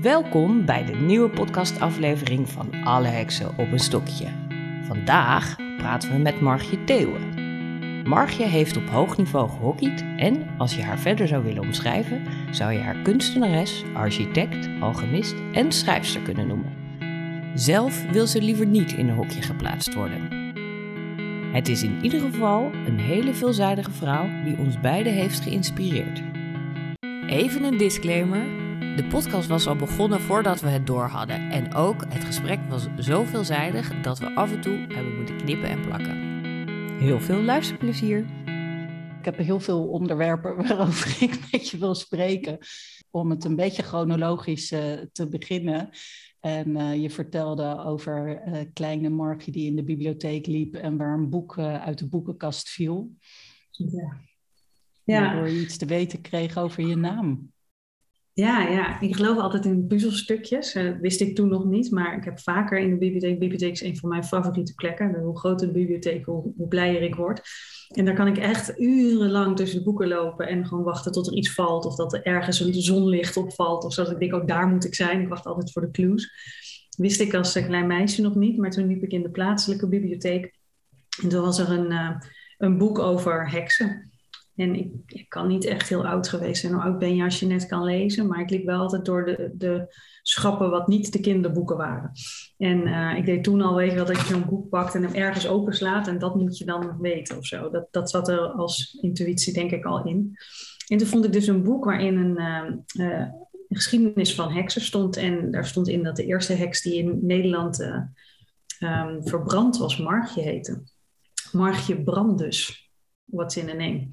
Welkom bij de nieuwe podcastaflevering van Alle Heksen op een Stokje. Vandaag praten we met Margje Theeuwen. Margje heeft op hoog niveau gehockeyd en, als je haar verder zou willen omschrijven, zou je haar kunstenares, architect, alchemist en schrijfster kunnen noemen. Zelf wil ze liever niet in een hokje geplaatst worden. Het is in ieder geval een hele veelzijdige vrouw die ons beiden heeft geïnspireerd. Even een disclaimer. De podcast was al begonnen voordat we het door hadden. En ook het gesprek was zo veelzijdig dat we af en toe hebben moeten knippen en plakken. Heel veel luisterplezier. Ik heb heel veel onderwerpen waarover ik met je wil spreken. Om het een beetje chronologisch uh, te beginnen. En uh, je vertelde over uh, kleine Markje die in de bibliotheek liep en waar een boek uit de boekenkast viel. Ja. ja. Waardoor je iets te weten kreeg over je naam. Ja, ja, ik geloof altijd in puzzelstukjes. Dat uh, wist ik toen nog niet, maar ik heb vaker in de bibliotheek. Bibliotheek is een van mijn favoriete plekken. Hoe groter de bibliotheek, hoe, blijer ik word. En daar kan ik echt urenlang tussen de boeken lopen en gewoon wachten tot er iets valt. Of dat er ergens een zonlicht opvalt. Of zodat ik denk, ook daar moet ik zijn. Ik wacht altijd voor de clues. Wist ik als klein meisje nog niet, maar toen liep ik in de plaatselijke bibliotheek. En toen was er een, uh, een boek over heksen. En ik, ik, kan niet echt heel oud geweest zijn. Hoe oud ben je als je net kan lezen? Maar ik liep wel altijd door de, de schappen wat niet de kinderboeken waren. En uh, ik deed toen al, weet je wel, dat je zo'n boek pakt en hem ergens openslaat. En dat moet je dan weten of zo. Dat, dat zat er als intuïtie denk ik al in. En toen vond ik dus een boek waarin een, uh, uh, geschiedenis van heksen stond. En daar stond in dat de eerste heks die in Nederland um, verbrand was, Margje heette. Margje Brandus what's in a name.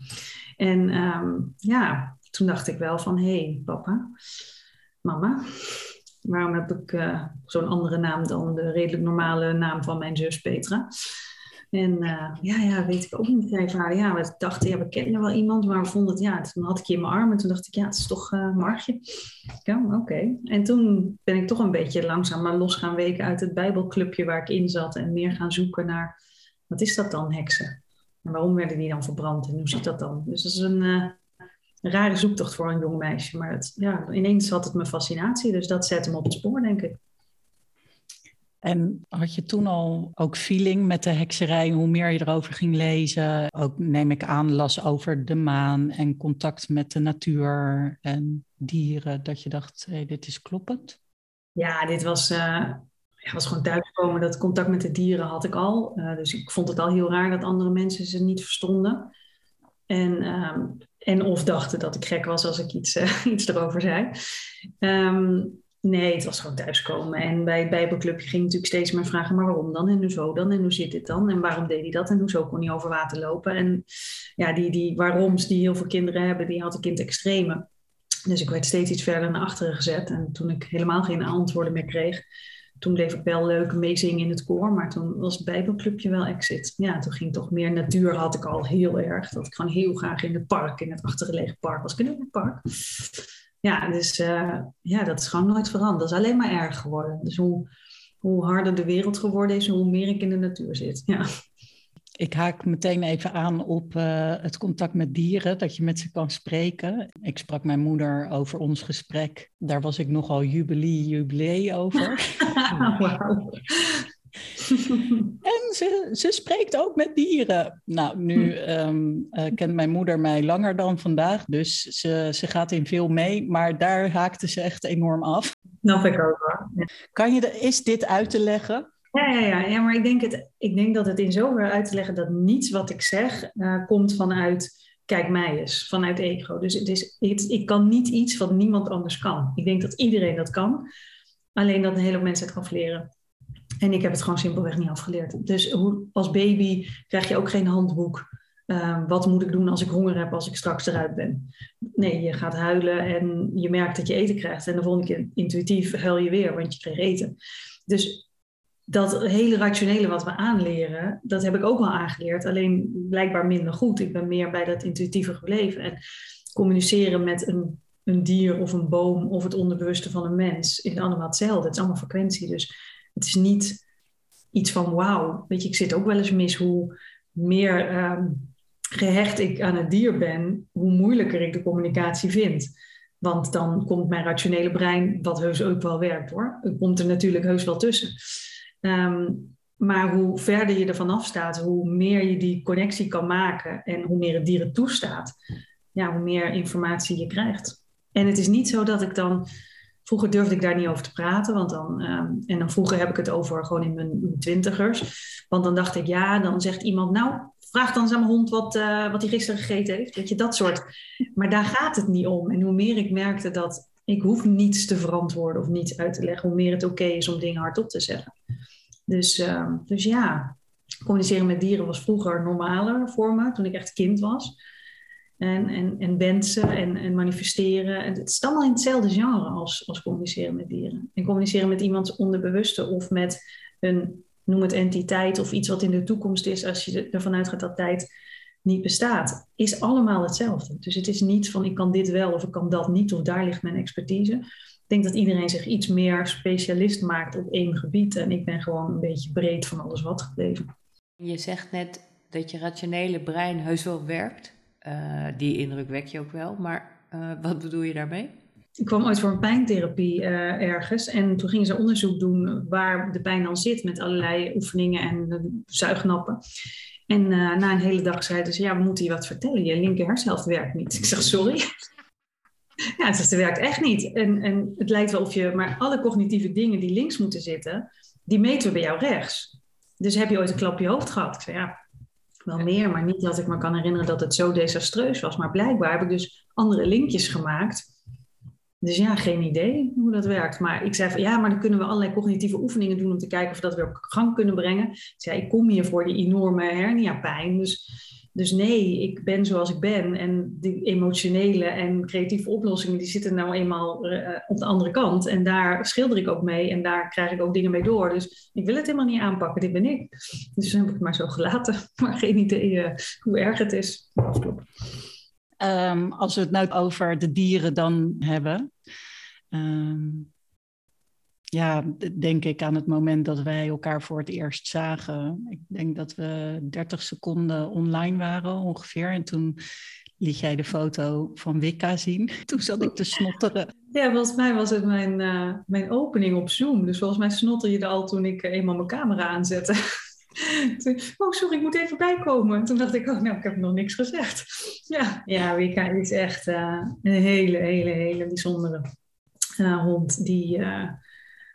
En ehm, ja, toen dacht ik wel van, hé hey, papa, mama, waarom heb ik uh, zo'n andere naam dan de redelijk normale naam van mijn zus Petra? En uh, ja, ja, weet ik ook niet. Zei vader, ja, we dachten, ja, we kennen wel iemand, maar we vonden het, ja, toen had ik je in mijn arm en toen dacht ik, ja, het is toch uh, Margje. Ja, oké. En toen ben ik toch een beetje langzaam maar los gaan weken uit het bijbelclubje waar ik in zat en meer gaan zoeken naar, wat is dat dan, heksen? Waarom werden die dan verbrand en hoe zit dat dan? Dus dat is een, uh, rare zoektocht voor een jong meisje. Maar het, ja, ineens had het mijn fascinatie, dus dat zet hem op het spoor, denk ik. En had je toen al ook feeling met de hekserij, hoe meer je erover ging lezen? Ook neem ik aan, las over de maan en contact met de natuur en dieren, dat je dacht, hey, dit is kloppend? Ja, dit was, uh, ja, was gewoon thuiskomen. Dat contact met de dieren had ik al. Uh, dus ik vond het al heel raar dat andere mensen ze niet verstonden. En, um, en of dachten dat ik gek was als ik iets, uh, iets erover zei. Um, nee, het was gewoon thuiskomen. En bij het Bijbelclubje ging natuurlijk steeds meer vragen: maar waarom dan? En hoezo dan? En hoe zit dit dan? En waarom deed hij dat? En hoezo kon hij over water lopen? En ja, die, die waaroms die heel veel kinderen hebben, die had ik in het extreme. Dus ik werd steeds iets verder naar achteren gezet. En toen ik helemaal geen antwoorden meer kreeg, toen bleef ik wel leuk meezingen in het koor, maar toen was het Bijbelclubje wel exit. Ja, toen ging toch meer natuur, had ik al heel erg. Dat ik gewoon heel graag in het park, in het achtergelegen park was. Ik in het park. Ja, dus uh, ja, dat is gewoon nooit veranderd. Dat is alleen maar erg geworden. Dus hoe, hoe harder de wereld geworden is, hoe meer ik in de natuur zit. Ja. Ik haak meteen even aan op uh, het contact met dieren, dat je met ze kan spreken. Ik sprak mijn moeder over ons gesprek. Daar was ik nogal jubilee, jubilee over. wow. en ze, ze spreekt ook met dieren. Nou, nu um, uh, kent mijn moeder mij langer dan vandaag, dus ze, ze gaat in veel mee. Maar daar haakte ze echt enorm af. Dat ik ook wel. Kan je de, is dit uit te leggen? Ja, ja, ja. maar ik denk, het, ik denk dat het in zover uit te leggen dat niets wat ik zeg uh, komt vanuit kijk mij eens, vanuit ego. Dus het is, het, ik kan niet iets wat niemand anders kan. Ik denk dat iedereen dat kan, alleen dat een hele mensen het afleren. En ik heb het gewoon simpelweg niet afgeleerd. Dus hoe, als baby krijg je ook geen handboek. Uh, wat moet ik doen als ik honger heb, als ik straks eruit ben? Nee, je gaat huilen en je merkt dat je eten krijgt. En de volgende keer intuïtief huil je weer, want je kreeg eten. Dus dat hele rationele wat we aanleren, dat heb ik ook wel aangeleerd. Alleen blijkbaar minder goed. Ik ben meer bij dat intuïtieve gebleven. En communiceren met een, een dier of een boom of het onderbewuste van een mens is allemaal hetzelfde. Het is allemaal frequentie. Dus het is niet iets van wauw. Weet je, ik zit ook wel eens mis hoe meer um, gehecht ik aan het dier ben, hoe moeilijker ik de communicatie vind. Want dan komt mijn rationele brein, wat heus ook wel werkt hoor, komt er natuurlijk heus wel tussen. Ehm, maar hoe verder je ervan afstaat, hoe meer je die connectie kan maken en hoe meer het dieren toestaat, ja, hoe meer informatie je krijgt. En het is niet zo dat ik dan. Vroeger durfde ik daar niet over te praten, want dan, ehm, en dan vroeger heb ik het over gewoon in mijn, twintigers. Want dan dacht ik, ja, dan zegt iemand, nou, vraag dan eens aan mijn hond wat, uh, wat hij gisteren gegeten heeft. Weet je, dat soort. Maar daar gaat het niet om. En hoe meer ik merkte dat ik hoef niets te verantwoorden of niets uit te leggen, hoe meer het oké is om dingen hardop te zeggen. Dus, uh, dus ja, communiceren met dieren was vroeger normaler voor me, toen ik echt kind was. En, en, en wensen en, en manifesteren. En het is allemaal in hetzelfde genre als, als communiceren met dieren. En communiceren met iemands onderbewuste of met een, noem het entiteit of iets wat in de toekomst is, als je ervan uitgaat dat tijd niet bestaat, is allemaal hetzelfde. Dus het is niet van ik kan dit wel of ik kan dat niet of daar ligt mijn expertise. Ik denk dat iedereen zich iets meer specialist maakt op één gebied en ik ben gewoon een beetje breed van alles wat gebleven. Je zegt net dat je rationele brein heus wel werkt. Uh, die indruk wek je ook wel, maar uh, wat bedoel je daarmee? Ik kwam ooit voor een pijntherapie uh, ergens en toen gingen ze onderzoek doen waar de pijn dan zit met allerlei oefeningen en zuignappen. En na een hele dag zeiden ze, ja, we moeten je wat vertellen, je linker hersenhelft werkt niet. Ik zeg, sorry? Ja, het, het werkt echt niet. En, en het lijkt wel of je, maar alle cognitieve dingen die links moeten zitten, die meten we bij jou rechts. Dus heb je ooit een klap je hoofd gehad? Ik zei, ja, wel meer, maar niet dat ik me kan herinneren dat het zo desastreus was. Maar blijkbaar heb ik dus andere linkjes gemaakt. Dus ja, geen idee hoe dat werkt. Maar ik zei van ja, maar dan kunnen we allerlei cognitieve oefeningen doen om te kijken of we dat weer op gang kunnen brengen. Ik zei, ik kom hier voor die enorme hernia-pijn. Dus dus nee, ik ben zoals ik ben. En die emotionele en creatieve oplossingen, die zitten nou eenmaal uh, op de andere kant. En daar schilder ik ook mee en daar krijg ik ook dingen mee door. Dus ik wil het helemaal niet aanpakken, dit ben ik. Dus dan heb ik het maar zo gelaten. Maar geen idee uh, hoe erg het is. Um, als we het nou over de dieren dan hebben. Um, ja, denk ik aan het moment dat wij elkaar voor het eerst zagen. Ik denk dat we 30 seconden online waren ongeveer. En toen liet jij de foto van Wicca zien. Toen zat ik te snotteren. Ja, volgens mij was het mijn, uh, mijn opening op Zoom. Dus volgens mij snotter je er al toen ik eenmaal mijn camera aanzette. Oh, sorry, ik moet even bijkomen. Toen dacht ik, oh, nou, ik heb nog niks gezegd. Ja, ja Wicca is echt uh, een hele, hele, hele bijzondere uh, hond. Die,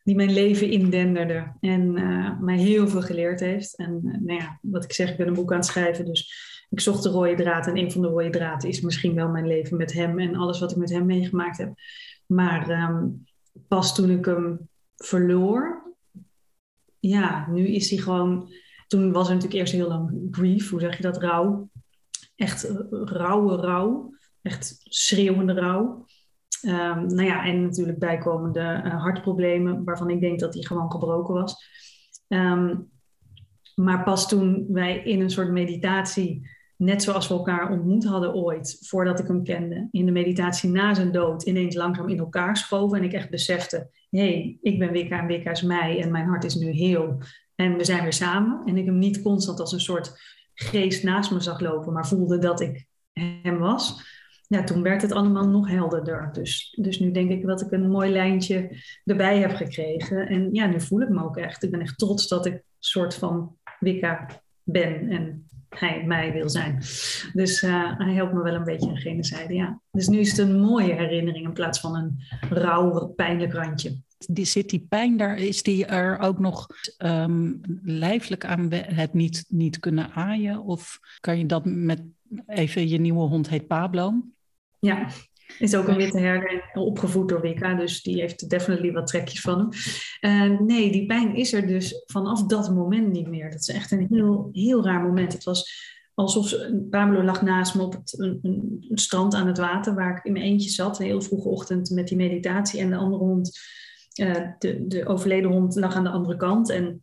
die mijn leven indenderde en uh, mij heel veel geleerd heeft. En uh, nou ja, wat ik zeg, ik ben een boek aan het schrijven, dus ik zocht de rode draad. En een van de rode draden is misschien wel mijn leven met hem en alles wat ik met hem meegemaakt heb. Maar um, pas toen ik hem verloor, ja, nu is hij gewoon. Toen was er natuurlijk eerst heel lang grief, hoe zeg je dat, rouw. Echt uh, rauwe rouw, echt schreeuwende rouw. Um, nou ja, en natuurlijk bijkomende uh, hartproblemen, waarvan ik denk dat die gewoon gebroken was. Um, maar pas toen wij in een soort meditatie, net zoals we elkaar ontmoet hadden ooit, voordat ik hem kende, in de meditatie na zijn dood, ineens langzaam in elkaar schoven en ik echt besefte, hé, hey, ik ben Wicca en Wicca is mij en mijn hart is nu heel en we zijn weer samen. En ik hem niet constant als een soort geest naast me zag lopen, maar voelde dat ik hem was ja, toen werd het allemaal nog helderder. Dus, dus nu denk ik dat ik een mooi lijntje erbij heb gekregen. En ja, nu voel ik me ook echt. Ik ben echt trots dat ik een soort van Wicca ben en hij mij wil zijn. Dus uh, hij helpt me wel een beetje aan gene zijde, ja. Dus nu is het een mooie herinnering in plaats van een rauw, pijnlijk randje. Die, zit die pijn daar, is die er ook nog um, lijfelijk aan het niet, niet kunnen aaien? Of kan je dat met, even, je nieuwe hond heet Pablo, ja, is ook een witte herder opgevoed door Wicca, dus die heeft definitely wat trekjes van hem. Uh, nee, die pijn is er dus vanaf dat moment niet meer. Dat is echt een heel, heel raar moment. Het was alsof Pablo lag naast me op het, een, een, strand aan het water, waar ik in mijn eentje zat, een heel vroege ochtend met die meditatie. En de andere hond, uh, de, de overleden hond, lag aan de andere kant. En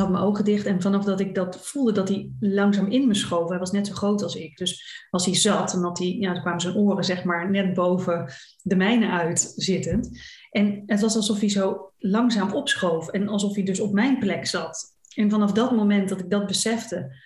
had mijn ogen dicht en vanaf dat ik dat voelde, dat hij langzaam in me schoof. Hij was net zo groot als ik. Dus als hij zat, en had hij, ja, dan kwamen zijn oren zeg maar net boven de mijne uit zittend. En het was alsof hij zo langzaam opschoof en alsof hij dus op mijn plek zat. En vanaf dat moment dat ik dat besefte,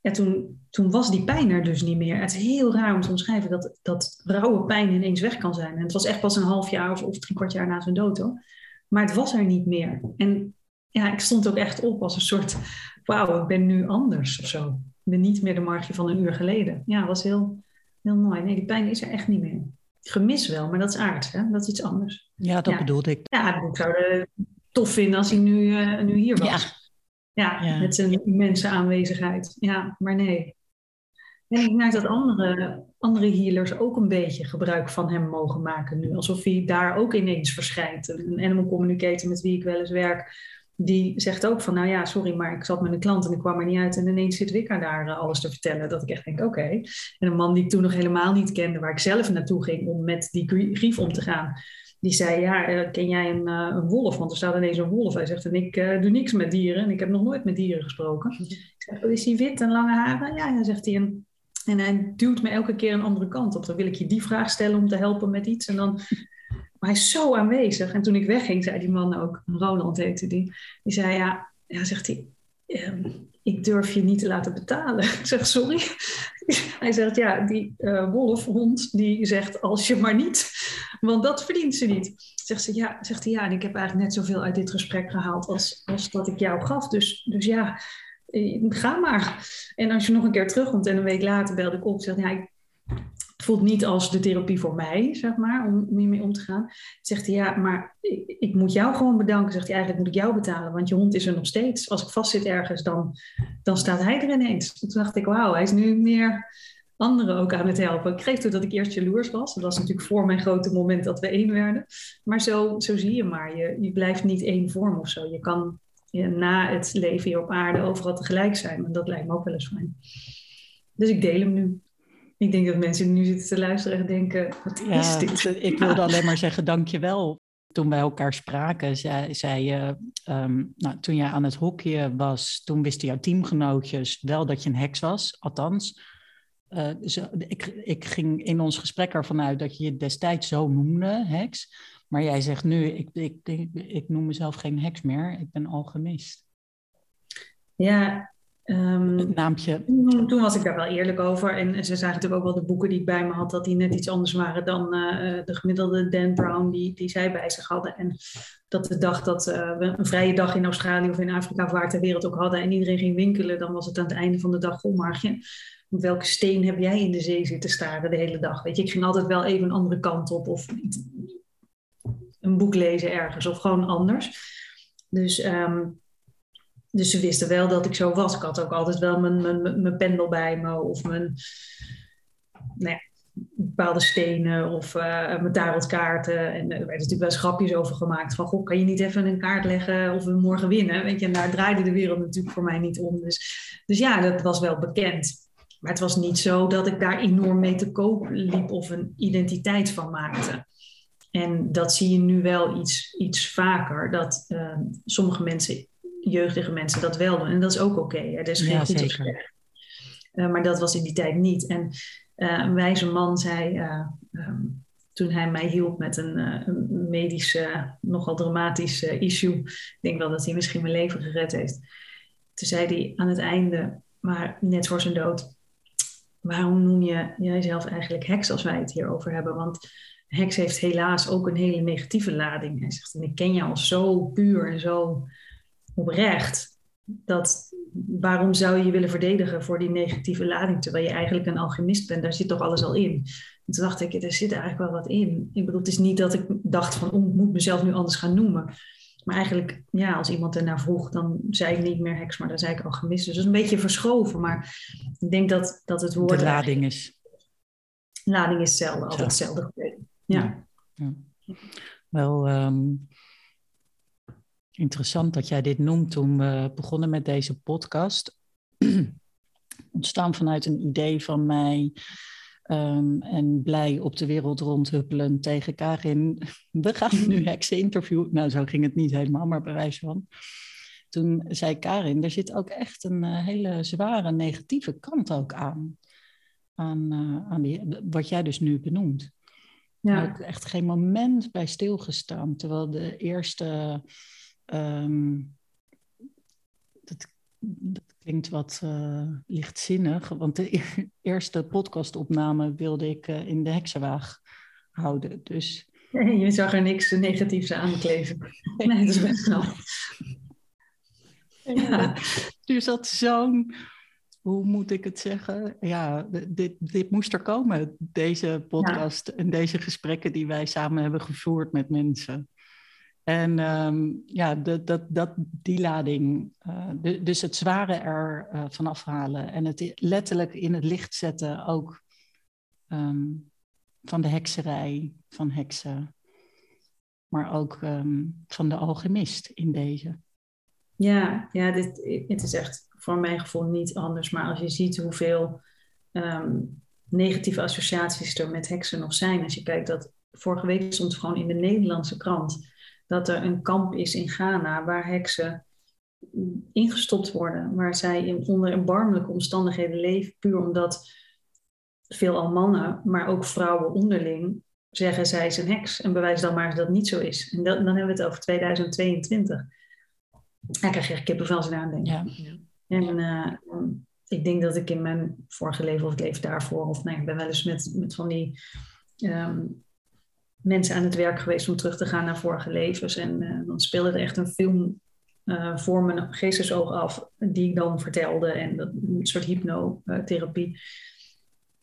ja, toen, toen was die pijn er dus niet meer. Het is heel raar om te omschrijven dat, dat rauwe pijn ineens weg kan zijn. En het was echt pas een half jaar of, of drie kwart jaar na zijn dood hoor. Maar het was er niet meer. En ja, ik stond ook echt op als een soort, wauw, ik ben nu anders of zo. Ik ben niet meer de margje van een uur geleden. Ja, dat was heel, heel mooi. Nee, die pijn is er echt niet meer. Gemis wel, maar dat is aard, hè? dat is iets anders. Ja, dat bedoelde ik. Ja, ik zou het tof vinden als hij nu, uh, nu hier was. Ja. ja. met zijn immense aanwezigheid. Ja, maar nee. En ik merk dat andere, andere healers ook een beetje gebruik van hem mogen maken nu. Alsof hij daar ook ineens verschijnt. Een animal communicator met wie ik wel eens werk, die zegt ook van, nou ja, sorry, maar ik zat met een klant en ik kwam er niet uit en ineens zit Wicca daar uh, alles te vertellen. Dat ik echt denk, oké. En een man die ik toen nog helemaal niet kende, waar ik zelf naartoe ging om met die grief om te gaan, die zei, ja, uh, ken jij een, uh, een, wolf? Want er staat ineens een wolf. Hij zegt, en ik doe niks met dieren en ik heb nog nooit met dieren gesproken. Ik zeg, is hij wit en lange haren? Ja, ja, zegt hij. En hij duwt me elke keer een andere kant op. Dan wil ik je die vraag stellen om te helpen met iets. En dan maar hij is zo aanwezig. En toen ik wegging, zei die man ook, Roland heette die, die zei ja, ja zegt hij, ehm, ik durf je niet te laten betalen. Ik zeg sorry. Hij zegt ja, die uh, wolfhond die zegt als je maar niet, want dat verdient ze niet. Zegt ze ja, zegt hij ja, en ik heb eigenlijk net zoveel uit dit gesprek gehaald als, als dat ik jou gaf. Dus, dus ja, eh, ga maar. En als je nog een keer terugkomt en een week later belde ik op, zegt ja, het voelt niet als de therapie voor mij, zeg maar, om hiermee om te gaan. Zegt hij, ja, maar ik, ik, moet jou gewoon bedanken. Zegt hij, eigenlijk moet ik jou betalen, want je hond is er nog steeds. Als ik vastzit ergens, dan, dan staat hij er ineens. Toen dacht ik, wauw, hij is nu meer anderen ook aan het helpen. Ik geef toe dat ik eerst jaloers was. Dat was natuurlijk voor mijn grote moment dat we één werden. Maar zo, zo zie je maar, je, je blijft niet één vorm of zo. Je kan na het leven hier op aarde overal tegelijk zijn. En dat lijkt me ook wel eens fijn. Dus ik deel hem nu. Ik denk dat mensen nu zitten te luisteren en denken, wat is dit? Ik wilde alleen maar zeggen, dankjewel. Toen wij elkaar spraken, zei, zei je, ehm, nou, toen jij aan het hokje was, toen wisten jouw teamgenootjes wel dat je een heks was, althans. Uh, dus ik, ik ging in ons gesprek ervan uit dat je je destijds zo noemde, heks. Maar jij zegt nu, ik, ik, ik, ik noem mezelf geen heks meer, ik ben alchemist. Ja, Um, het naampje. Toen, was ik daar wel eerlijk over. En ze zagen natuurlijk ook wel de boeken die ik bij me had, dat die net iets anders waren dan uh, de gemiddelde Dan Brown die, die zij bij zich hadden. En dat de dag dat uh, we een vrije dag in Australië of in Afrika of waar ter wereld ook hadden en iedereen ging winkelen, dan was het aan het einde van de dag, op welke steen heb jij in de zee zitten staren de hele dag? Weet je, ik ging altijd wel even een andere kant op of een boek lezen ergens of gewoon anders. Dus um, dus ze wisten wel dat ik zo was. Ik had ook altijd wel mijn, mijn, mijn pendel bij me of mijn nou ja, bepaalde stenen of uh, mijn tarotkaarten. En er werden natuurlijk wel grapjes over gemaakt van, goh, kan je niet even een kaart leggen of we morgen winnen? Weet je, en daar draaide de wereld natuurlijk voor mij niet om. Dus, dus ja, dat was wel bekend. Maar het was niet zo dat ik daar enorm mee te koop liep of een identiteit van maakte. En dat zie je nu wel iets, iets vaker, dat uh, sommige mensen jeugdige mensen dat wel doen. En dat is ook oké. Okay, er is geen ja, goed. Uh, maar dat was in die tijd niet. En uh, een wijze man zei, uh, um, toen hij mij hielp met een, een medische, nogal dramatisch issue, ik denk wel dat hij misschien mijn leven gered heeft. Toen zei hij aan het einde, maar net voor zijn dood, waarom noem je jijzelf eigenlijk heks als wij het hierover hebben? Want heks heeft helaas ook een hele negatieve lading. Hij zegt, en ik ken jou al zo puur en zo oprecht. Dat, waarom zou je je willen verdedigen voor die negatieve lading, terwijl je eigenlijk een alchemist bent? Daar zit toch alles al in. En toen dacht ik, er zit eigenlijk wel wat in. Ik bedoel, het is niet dat ik dacht van, oh, ik moet mezelf nu anders gaan noemen. Maar eigenlijk, ja, als iemand ernaar vroeg, dan zei ik niet meer heks, maar dan zei ik alchemist. Dus dat is een beetje verschoven. Maar ik denk dat, dat het woord... De lading is... Lading is hetzelfde, altijd hetzelfde Ja. ja. Wel, ehm, Interessant dat jij dit noemt toen we begonnen met deze podcast. Ontstaan vanuit een idee van mij um, en blij op de wereld rondhuppelen tegen Karin. We gaan nu heksen interviewen. Nou, zo ging het niet helemaal, maar bewijs van. Toen zei Karin, er zit ook echt een uh, hele zware negatieve kant ook aan. Aan, uh, aan die, wat jij dus nu benoemt. Ja. Ook echt geen moment bij stilgestaan. Terwijl de eerste Um, dat, dat, klinkt wat uh, lichtzinnig, want de eerste podcastopname wilde ik uh, in de heksenwaag houden. Dus... Je zag er niks negatiefs aan kleven. Nee, dat is best knap. Ja. Dus dat zo'n, hoe moet ik het zeggen? Ja, dit, dit moest er komen, deze podcast en deze gesprekken die wij samen hebben gevoerd met mensen. En um, ja, de, dat, dat, die lading, uh, de, dus het zware er uh, van afhalen en het letterlijk in het licht zetten ook um, van de hekserij, van heksen, maar ook um, van de alchemist in deze. Ja, ja dit, het is echt voor mijn gevoel niet anders. Maar als je ziet hoeveel negatieve associaties er met heksen nog zijn. Als je kijkt dat vorige week stond gewoon in de Nederlandse krant dat er een kamp is in Ghana waar heksen ingestopt worden. Waar zij in onder erbarmelijke omstandigheden leven. Puur omdat veelal mannen, maar ook vrouwen onderling zeggen zij is een heks. En bewijs dan maar dat dat niet zo is. En dat, dan hebben we het over 2022. Daar krijg je echt kippenvel als je aan denkt. Ja. En uh, ik denk dat ik in mijn vorige leven of het leven daarvoor, of nee, ik ben wel eens met, met van die um, mensen aan het werk geweest om terug te gaan naar vorige levens. En uh, dan speelde er echt een film uh, voor mijn geestesoog af, die ik dan vertelde. En dat, een soort hypnotherapie.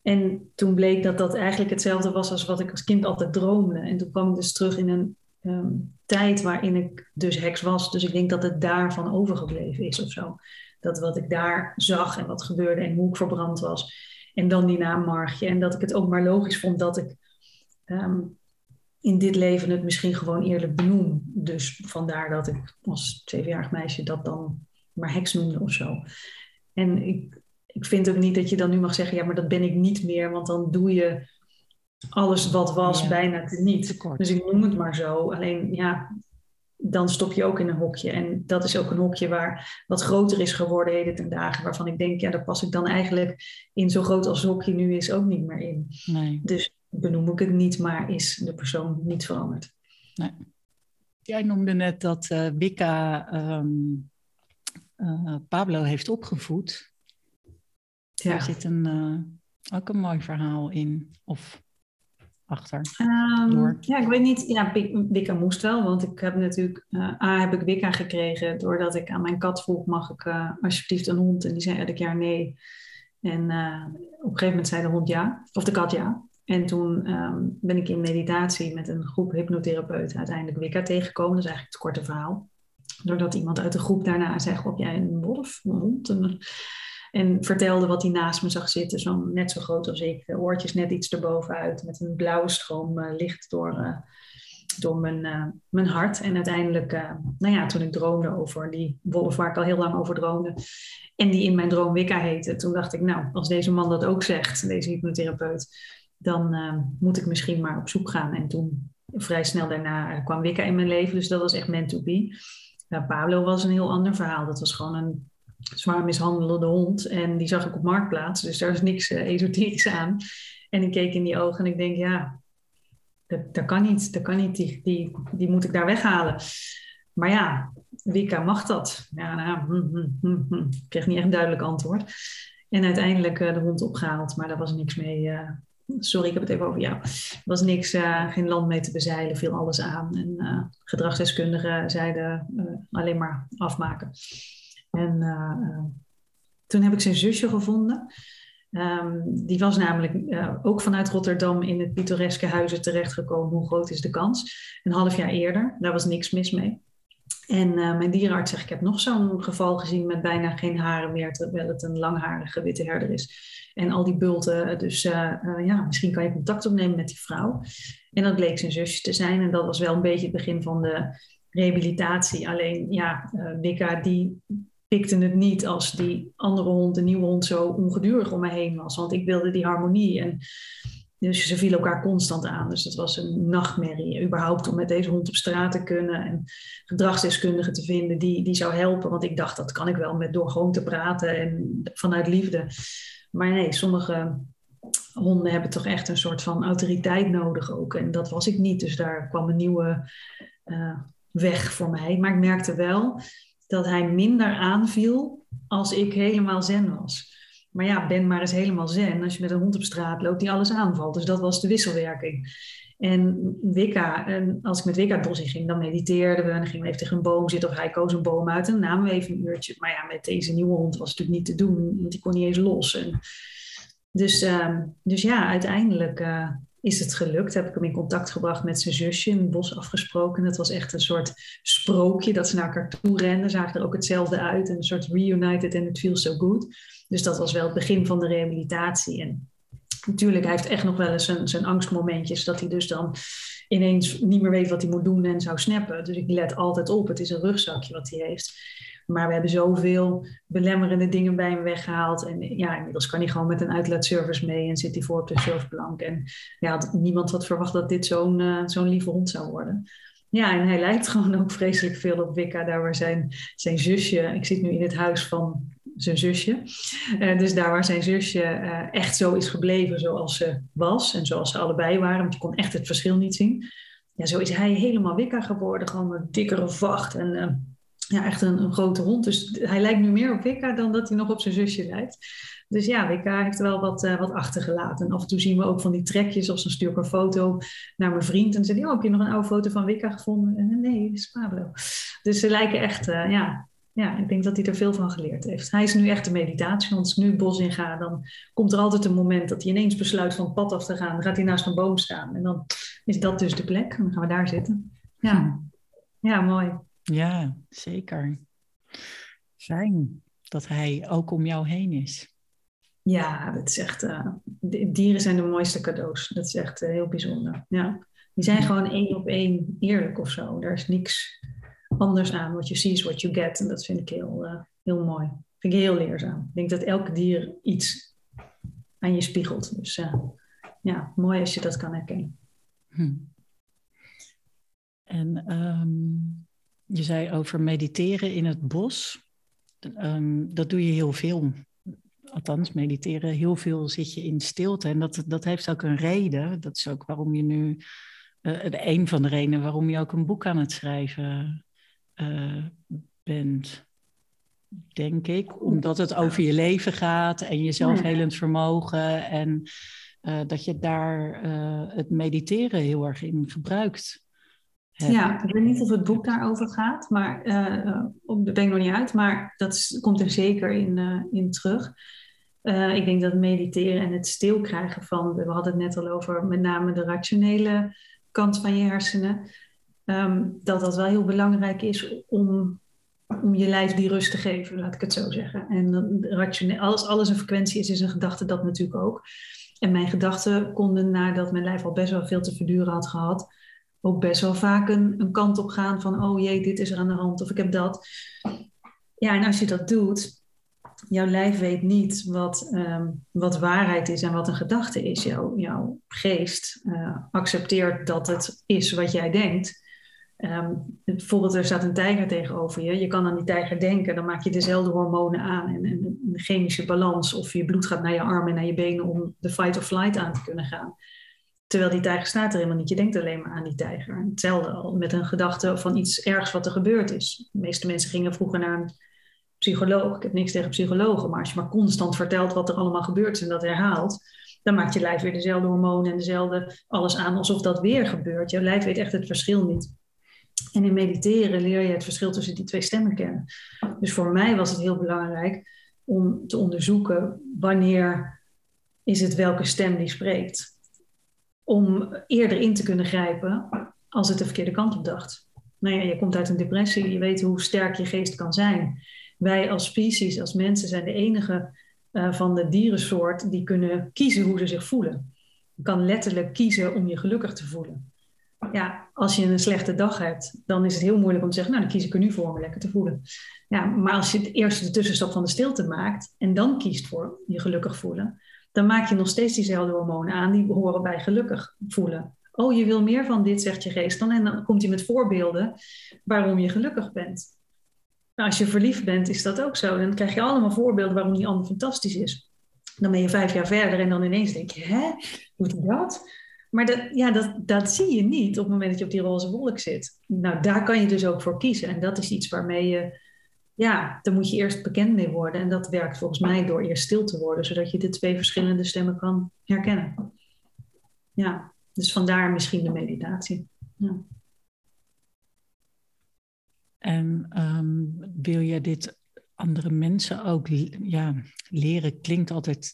En toen bleek dat dat eigenlijk hetzelfde was als wat ik als kind altijd droomde. En toen kwam ik dus terug in een um, tijd waarin ik dus heks was. Dus ik denk dat het daarvan overgebleven is of zo. Dat wat ik daar zag en wat gebeurde en hoe ik verbrand was. En dan die naam Margje. En dat ik het ook maar logisch vond dat ik um, in dit leven het misschien gewoon eerlijk benoem. Dus vandaar dat ik als zevenjarig meisje dat dan maar heks noemde of zo. En ik, ik vind ook niet dat je dan nu mag zeggen, ja, maar dat ben ik niet meer, want dan doe je alles wat was bijna niet. Dus ik noem het maar zo. Alleen ja, dan stop je ook in een hokje. En dat is ook een hokje waar wat groter is geworden heden ten dagen. Waarvan ik denk, ja, daar pas ik dan eigenlijk in zo groot als het hokje nu is ook niet meer in. Nee. Dus benoem ik het niet, maar is de persoon niet veranderd. Nee. Jij noemde net dat uh, Wicca um, uh, Pablo heeft opgevoed. Ja. Daar zit een, uh, ook een mooi verhaal in. Of achter? Um, ja, ik weet niet. Ja, Wicca moest wel, want ik heb natuurlijk... Uh, A, heb ik Wicca gekregen doordat ik aan mijn kat vroeg... mag ik uh, alsjeblieft een hond? En die zei elk jaar nee. En uh, op een gegeven moment zei de hond ja, of de kat ja. En toen um, ben ik in meditatie met een groep hypnotherapeuten uiteindelijk Wicca tegengekomen. Dat is eigenlijk het korte verhaal. Doordat iemand uit de groep daarna zei, op jij een wolf, een hond? En vertelde wat hij naast me zag zitten, zo net zo groot als ik. De oortjes net iets erbovenuit, met een blauwe stroom uh, licht door, uh, door mijn, uh, mijn hart. En uiteindelijk, nou ja, toen ik droomde over die wolf waar ik al heel lang over droomde. En die in mijn droom Wicca heette. Toen dacht ik, nou, als deze man dat ook zegt, deze hypnotherapeut, dan moet ik misschien maar op zoek gaan. En toen vrij snel daarna kwam Wicca in mijn leven. Dus dat was echt meant to be. Nou, Pablo was een heel ander verhaal. Dat was gewoon een zwaar mishandelde hond. En die zag ik op Marktplaats. Dus daar is niks esoterisch aan. En ik keek in die ogen en ik denk, ja, dat, dat kan niet. Dat kan niet. Die, die, moet ik daar weghalen. Maar ja, Wicca mag dat? Ja, nou, hm, hm, hm, ik kreeg niet echt een duidelijk antwoord. En uiteindelijk de hond opgehaald, maar daar was niks mee. Sorry, ik heb het even over jou. Er was niks, uh, geen land mee te bezeilen, viel alles aan. En gedragsdeskundigen zeiden alleen maar afmaken. En uh, toen heb ik zijn zusje gevonden. Um, die was namelijk uh, ook vanuit Rotterdam in het pittoreske huizen terechtgekomen. Hoe groot is de kans? Een half jaar eerder, daar was niks mis mee. En uh, mijn dierenarts zegt, ik heb nog zo'n geval gezien met bijna geen haren meer, terwijl het een langharige witte herder is. En al die bulten, dus uh, ja, misschien kan je contact opnemen met die vrouw. En dat bleek zijn zusje te zijn en dat was wel een beetje het begin van de rehabilitatie. Alleen ja, Wicca die pikte het niet als die andere hond, de nieuwe hond, zo ongedurig om me heen was. Want ik wilde die harmonie. En dus ze vielen elkaar constant aan. Dus dat was een nachtmerrie. Überhaupt om met deze hond op straat te kunnen en gedragsdeskundigen te vinden die, die zou helpen. Want ik dacht, dat kan ik wel met door gewoon te praten en vanuit liefde. Maar nee, sommige honden hebben toch echt een soort van autoriteit nodig ook. En dat was ik niet. Dus daar kwam een nieuwe uh, weg voor mij. Maar ik merkte wel dat hij minder aanviel als ik helemaal zen was. Maar ja, ben maar eens helemaal zen als je met een hond op straat loopt die alles aanvalt. Dus dat was de wisselwerking. En Wicca, en als ik met Wicca het bos in ging, dan mediteerden we. En dan gingen we even tegen een boom zitten of hij koos een boom uit. En dan namen we even een uurtje. Maar ja, met deze nieuwe hond was het natuurlijk niet te doen, want die kon niet eens los. En dus, uh, dus ja, uiteindelijk uh, is het gelukt. Heb ik hem in contact gebracht met zijn zusje in bos afgesproken. Dat was echt een soort sprookje dat ze naar elkaar toe renden. Zagen er ook hetzelfde uit. Een soort reunited and it feels so good. Dus dat was wel het begin van de rehabilitatie. En natuurlijk, hij heeft echt nog wel eens zijn, zijn angstmomentjes. Dat hij dus dan ineens niet meer weet wat hij moet doen en zou snappen. Dus ik let altijd op. Het is een rugzakje wat hij heeft. Maar we hebben zoveel belemmerende dingen bij hem weggehaald. En ja, inmiddels kan hij gewoon met een uitlaatservice mee en zit hij voor op de surfplank. En ja, niemand had verwacht dat dit zo'n uh, zo'n lieve hond zou worden. Ja, en hij lijkt gewoon ook vreselijk veel op Wicca, daar waar zijn, zijn zusje, ik zit nu in het huis van zijn zusje. Uh, dus daar waar zijn zusje echt zo is gebleven zoals ze was en zoals ze allebei waren, want je kon echt het verschil niet zien. Ja, zo is hij helemaal Wicca geworden, gewoon een dikkere vacht en ja, echt een, een, grote hond. Dus hij lijkt nu meer op Wicca dan dat hij nog op zijn zusje lijkt. Dus ja, Wicca heeft wel wat, uh, wat achtergelaten. En af en toe zien we ook van die trekjes. Of dan stuur ik een foto naar mijn vriend. En hij, oh, heb je nog een oude foto van Wicca gevonden? En nee, dat is Pablo. Dus ze lijken echt, uh, ja, ja, ik denk dat hij er veel van geleerd heeft. Hij is nu echt de meditatie. Want als ik nu het bos in ga, dan komt er altijd een moment dat hij ineens besluit van het pad af te gaan. Dan gaat hij naast een boom staan. En dan is dat dus de plek. En dan gaan we daar zitten. Ja, ja mooi. Ja, zeker. Fijn dat hij ook om jou heen is. Ja, dat is echt. Uh, dieren zijn de mooiste cadeaus. Dat is echt uh, heel bijzonder. Ja. Die zijn gewoon één op één eerlijk of zo. Daar is niks anders aan. What you see is what you get. En dat vind ik heel, uh, heel mooi. Vind ik heel leerzaam. Ik denk dat elk dier iets aan je spiegelt. Dus ja, mooi als je dat kan herkennen. Hm. En um, je zei over mediteren in het bos. Um, dat doe je heel veel. Althans, mediteren, heel veel zit je in stilte. En dat, dat heeft ook een reden. Dat is ook waarom je nu, uh, een van de redenen waarom je ook een boek aan het schrijven uh, bent. Denk ik, omdat het over je leven gaat en je zelfhelend vermogen. En uh, dat je daar het mediteren heel erg in gebruikt. Ja, ik weet niet of het boek daarover gaat, maar uh, dat ben ik nog niet uit, maar dat komt er zeker in, uh, in terug. Uh, ik denk dat mediteren en het stil krijgen van, we hadden het net al over met name de rationele kant van je hersenen, um, dat dat wel heel belangrijk is om, om je lijf die rust te geven, laat ik het zo zeggen. En rationeel, als alles een frequentie is, is een gedachte dat natuurlijk ook. En mijn gedachten konden, nadat mijn lijf al best wel veel te verduren had gehad, ook best wel vaak een, een kant op gaan van, oh jee, dit is er aan de hand of ik heb dat. Ja, en als je dat doet, jouw lijf weet niet wat, um, wat waarheid is en wat een gedachte is. Jouw, geest uh, accepteert dat het is wat jij denkt. Um, bijvoorbeeld, er staat een tijger tegenover je. Je kan aan die tijger denken, dan maak je dezelfde hormonen aan en, en een chemische balans. Of je bloed gaat naar je armen en naar je benen om de fight or flight aan te kunnen gaan. Terwijl die tijger staat er helemaal niet. Je denkt alleen maar aan die tijger. Hetzelfde al met een gedachte van iets ergs wat er gebeurd is. De meeste mensen gingen vroeger naar een psycholoog. Ik heb niks tegen psychologen, maar als je maar constant vertelt wat er allemaal gebeurd is en dat herhaalt, dan maakt je lijf weer dezelfde hormonen en dezelfde alles aan alsof dat weer gebeurt. Je lijf weet echt het verschil niet. En in mediteren leer je het verschil tussen die twee stemmen kennen. Dus voor mij was het heel belangrijk om te onderzoeken wanneer is het welke stem die spreekt om eerder in te kunnen grijpen als het de verkeerde kant op dacht. Nou ja, je komt uit een depressie, je weet hoe sterk je geest kan zijn. Wij als species, als mensen, zijn de enige uh, van de dierensoort die kunnen kiezen hoe ze zich voelen. Je kan letterlijk kiezen om je gelukkig te voelen. Ja, als je een slechte dag hebt, dan is het heel moeilijk om te zeggen, nou dan kies ik er nu voor om me lekker te voelen. Ja, maar als je het eerst de tussenstap van de stilte maakt en dan kiest voor je gelukkig voelen, dan maak je nog steeds diezelfde hormonen aan die horen bij gelukkig voelen. Oh, je wil meer van dit, zegt je geest dan. En dan komt hij met voorbeelden waarom je gelukkig bent. Nou, als je verliefd bent, is dat ook zo. Dan krijg je allemaal voorbeelden waarom die ander fantastisch is. Dan ben je vijf jaar verder en dan ineens denk je, hè, hoe doet dat? Maar dat, ja, dat, dat zie je niet op het moment dat je op die roze wolk zit. Nou, daar kan je dus ook voor kiezen. En dat is iets waarmee je ja, daar moet je eerst bekend mee worden. En dat werkt volgens mij door eerst stil te worden, zodat je de twee verschillende stemmen kan herkennen. Ja, dus vandaar misschien de meditatie. Ja. En ehm, wil je dit andere mensen ook ja, leren? Klinkt altijd,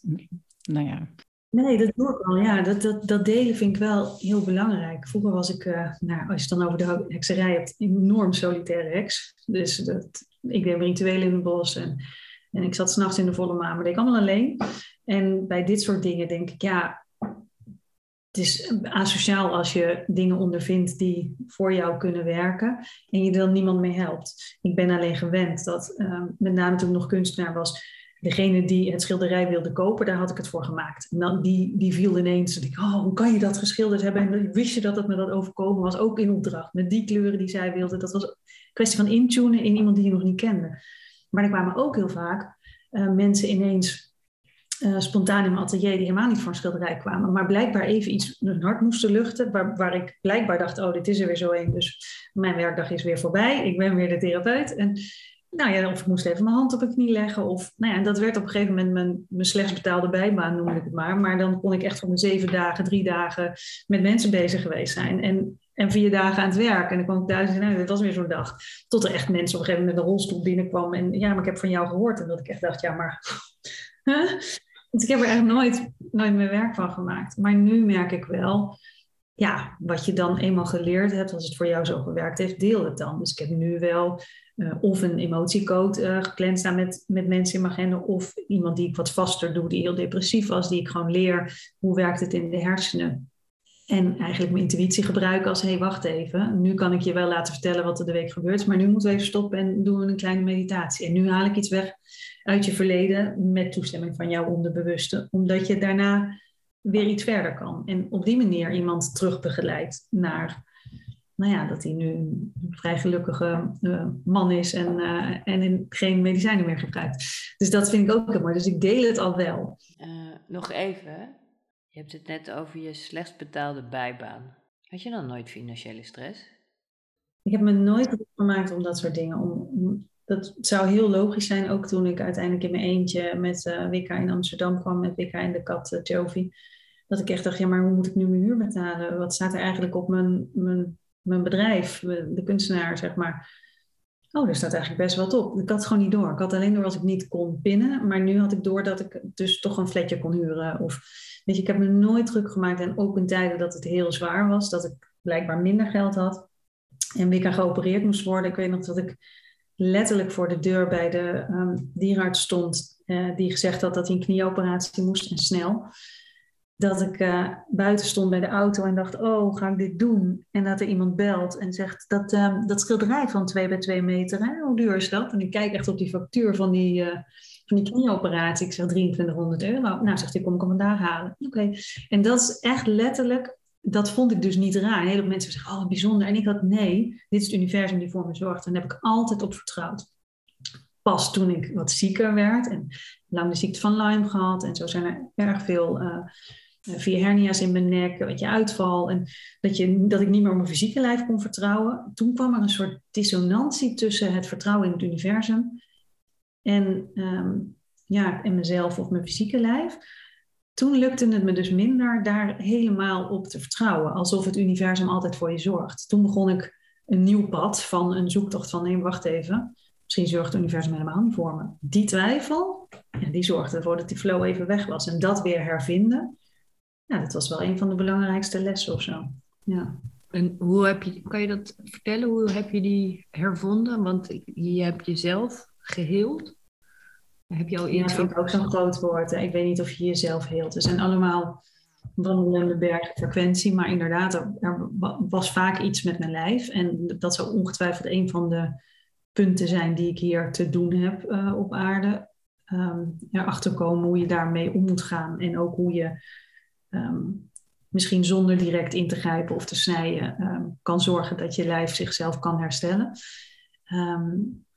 nou ja. Nee, dat doe ik al. Ja, dat, dat, dat delen vind ik wel heel belangrijk. Vroeger was ik, uh, nou, als je het dan over de hekserij hebt, enorm solitaire heks. Dus dat, ik deed rituelen in het bos en, ik zat s'nachts in de volle maan, maar deed ik allemaal alleen. En bij dit soort dingen denk ik, ja, het is asociaal als je dingen ondervindt die voor jou kunnen werken en je er dan niemand mee helpt. Ik ben alleen gewend dat, uh, met name toen ik nog kunstenaar was, degene die het schilderij wilde kopen, daar had ik het voor gemaakt. En dan, die, die viel ineens. En ik, oh, hoe kan je dat geschilderd hebben? En wist je dat het me dat overkomen was? Ook in opdracht, met die kleuren die zij wilde. Dat was een kwestie van intunen in iemand die je nog niet kende. Maar er kwamen ook heel vaak uh, mensen ineens uh, spontaan in mijn atelier die helemaal niet voor een schilderij kwamen, maar blijkbaar even iets hun hart moesten luchten, waar, waar ik blijkbaar dacht, oh, dit is er weer zo een, dus mijn werkdag is weer voorbij, ik ben weer de therapeut. En nou ja, of ik moest even mijn hand op een knie leggen, of nou ja, en dat werd op een gegeven moment mijn, mijn slechts betaalde bijbaan, noem ik het maar. Maar dan kon ik echt van mijn zeven dagen, drie dagen met mensen bezig geweest zijn. En en vier dagen aan het werk. En dan kwam ik thuis en nou, was weer zo'n dag. Tot er echt mensen op een gegeven moment met een rolstoel binnenkwamen. En ja, maar ik heb van jou gehoord. En dat ik echt dacht, ja, maar Want ik heb er eigenlijk nooit, nooit mijn werk van gemaakt. Maar nu merk ik wel, ja, wat je dan eenmaal geleerd hebt, als het voor jou zo gewerkt heeft, deel het dan. Dus ik heb nu wel uh, of een emotiecode uh, gepland staan met, met mensen in mijn agenda, of iemand die ik wat vaster doe, die heel depressief was, die ik gewoon leer hoe werkt het in de hersenen. En eigenlijk mijn intuïtie gebruiken als, hé, hey, wacht even, nu kan ik je wel laten vertellen wat er de week gebeurt, maar nu moeten we even stoppen en doen we een kleine meditatie. En nu haal ik iets weg uit je verleden met toestemming van jouw onderbewuste, omdat je daarna weer iets verder kan. En op die manier iemand terugbegeleidt naar, nou ja, dat hij nu een vrij gelukkige uh, man is en, uh, en geen medicijnen meer gebruikt. Dus dat vind ik ook heel mooi. Dus ik deel het al wel. Uh, nog even, je hebt het net over je slechts betaalde bijbaan. Had je dan nooit financiële stress? Ik heb me nooit gemaakt om dat soort dingen. Om, dat zou heel logisch zijn, ook toen ik uiteindelijk in mijn eentje met Wicca in Amsterdam kwam, met Wicca en de kat Jovi. Dat ik echt dacht, ja, maar hoe moet ik nu mijn huur betalen? Wat staat er eigenlijk op mijn, mijn, mijn bedrijf, de kunstenaar, zeg maar. Oh, daar staat eigenlijk best wat op. Ik had het gewoon niet door. Ik had alleen door als ik niet kon pinnen. Maar nu had ik door dat ik dus toch een flatje kon huren. Of, weet je, ik heb me nooit druk gemaakt. En ook in tijden dat het heel zwaar was. Dat ik blijkbaar minder geld had. En Wicca geopereerd moest worden. Ik weet nog dat ik letterlijk voor de deur bij de um, stond, uh, die gezegd had dat hij een knieoperatie moest en snel. Dat ik uh, buiten stond bij de auto en dacht, oh, ga ik dit doen? En dat er iemand belt en zegt, dat, um, dat schilderij van 2 bij 2 meter, hè? hoe duur is dat? En ik kijk echt op die factuur van die, uh, van die knieoperatie. Ik zeg 2300 euro. Nou, zegt hij, kom ik hem vandaag halen. Oké. En dat is echt letterlijk dat vond ik dus niet raar. Een heleboel mensen zeggen, oh, bijzonder. En ik had, nee, dit is het universum die voor me zorgt. En daar heb ik altijd op vertrouwd. Pas toen ik wat zieker werd en lang de ziekte van Lyme gehad. En zo zijn er erg veel uh, vier hernia's in mijn nek, weet je, uitval. En dat, je, dat ik niet meer op mijn fysieke lijf kon vertrouwen. Toen kwam er een soort dissonantie tussen het vertrouwen in het universum en, um, ja, en mezelf of mijn fysieke lijf toen lukte het me dus minder daar helemaal op te vertrouwen. Alsof het universum altijd voor je zorgt. Toen begon ik een nieuw pad van een zoektocht van nee, wacht even. Misschien zorgt het universum helemaal niet voor me. Die twijfel, ja, die zorgde ervoor dat die flow even weg was. En dat weer hervinden, ja, dat was wel een van de belangrijkste lessen of zo. Ja. En hoe heb je, kan je dat vertellen? Hoe heb je die hervonden? Want je hebt jezelf geheeld. Heb je al ja, dat vind ik ook zo'n groot woord. Ik weet niet of je jezelf heelt. Er zijn allemaal wandelende bergen frequentie, maar inderdaad, er, was vaak iets met mijn lijf. En dat zou ongetwijfeld een van de punten zijn die ik hier te doen heb uh, op aarde. Um, erachter komen hoe je daarmee om moet gaan en ook hoe je um, misschien zonder direct in te grijpen of te snijden um, kan zorgen dat je lijf zichzelf kan herstellen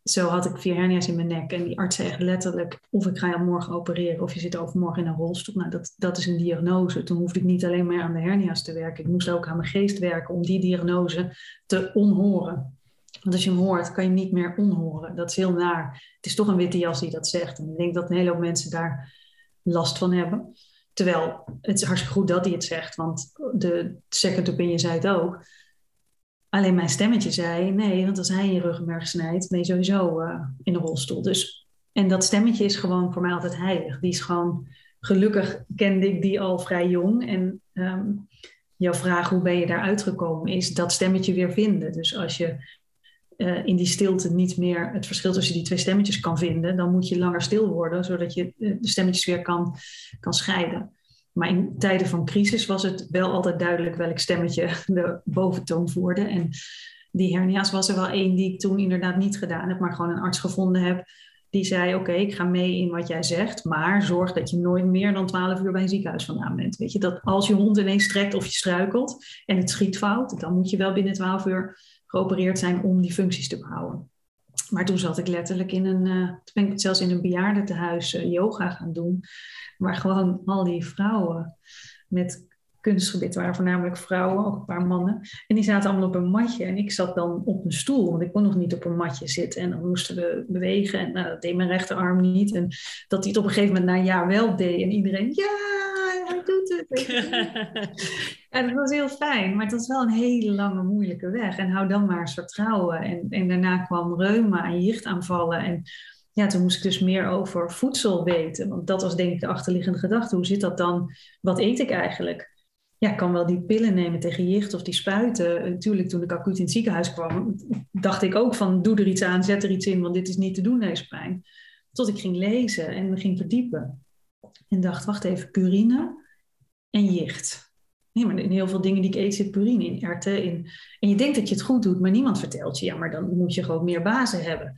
zo had ik vier hernia's in mijn nek. En die arts zei letterlijk, of ik ga je morgen opereren of je zit overmorgen in een rolstoel. Nou, dat, dat is een diagnose. Toen hoefde ik niet alleen maar aan de hernia's te werken. Ik moest ook aan mijn geest werken om die diagnose te onhoren. Want als je hem hoort, kan je niet meer onhoren. Dat is heel naar. Het is toch een witte jas die dat zegt. En ik denk dat een hele hoop mensen daar last van hebben. Terwijl het is hartstikke goed dat hij het zegt, want de second opinion zei het ook. Alleen mijn stemmetje zei nee, want als hij je ruggenmerg snijdt, ben je sowieso uh, in de rolstoel. Dus, en dat stemmetje is gewoon voor mij altijd heilig. Die is gewoon, gelukkig kende ik die al vrij jong. En um, jouw vraag hoe ben je daar uitgekomen is dat stemmetje weer vinden. Dus als je uh, in die stilte niet meer het verschil tussen die twee stemmetjes kan vinden, dan moet je langer stil worden, zodat je uh, de stemmetjes weer kan, kan scheiden. Maar in tijden van crisis was het wel altijd duidelijk welk stemmetje de boventoon voerde. En die hernia's was er wel één die ik toen inderdaad niet gedaan heb, maar gewoon een arts gevonden heb. Die zei: Oké, ik ga mee in wat jij zegt, maar zorg dat je nooit meer dan 12 uur bij een ziekenhuis vandaan bent. Weet je, dat als je hond ineens trekt of je struikelt en het schiet fout, dan moet je wel binnen 12 uur geopereerd zijn om die functies te behouden. Maar toen zat ik letterlijk in een, uh, toen ben ik zelfs in een bejaardentehuis uh, yoga gaan doen. Waar gewoon al die vrouwen met kunstgebied waren voornamelijk vrouwen, ook een paar mannen. En die zaten allemaal op een matje en ik zat dan op een stoel, want ik kon nog niet op een matje zitten. En dan moesten we bewegen en nou, dat deed mijn rechterarm niet. En dat hij het op een gegeven moment na een jaar wel deed en iedereen, ja, hij doet het. en dat was heel fijn, maar het was wel een hele lange, moeilijke weg. En hou dan maar vertrouwen. En, en daarna kwam reuma en jichtaanvallen en ja, toen moest ik dus meer over voedsel weten. Want dat was denk ik de achterliggende gedachte. Hoe zit dat dan? Wat eet ik eigenlijk? Ja, ik kan wel die pillen nemen tegen jicht of die spuiten. Natuurlijk, toen ik acuut in het ziekenhuis kwam, dacht ik ook van doe er iets aan, zet er iets in, want dit is niet te doen, deze pijn. Tot ik ging lezen en me ging verdiepen. En dacht, wacht even, purine en jicht. Nee, maar in heel veel dingen die ik eet zit purine in, erwten in. En je denkt dat je het goed doet, maar niemand vertelt je, ja, maar dan moet je gewoon meer bazen hebben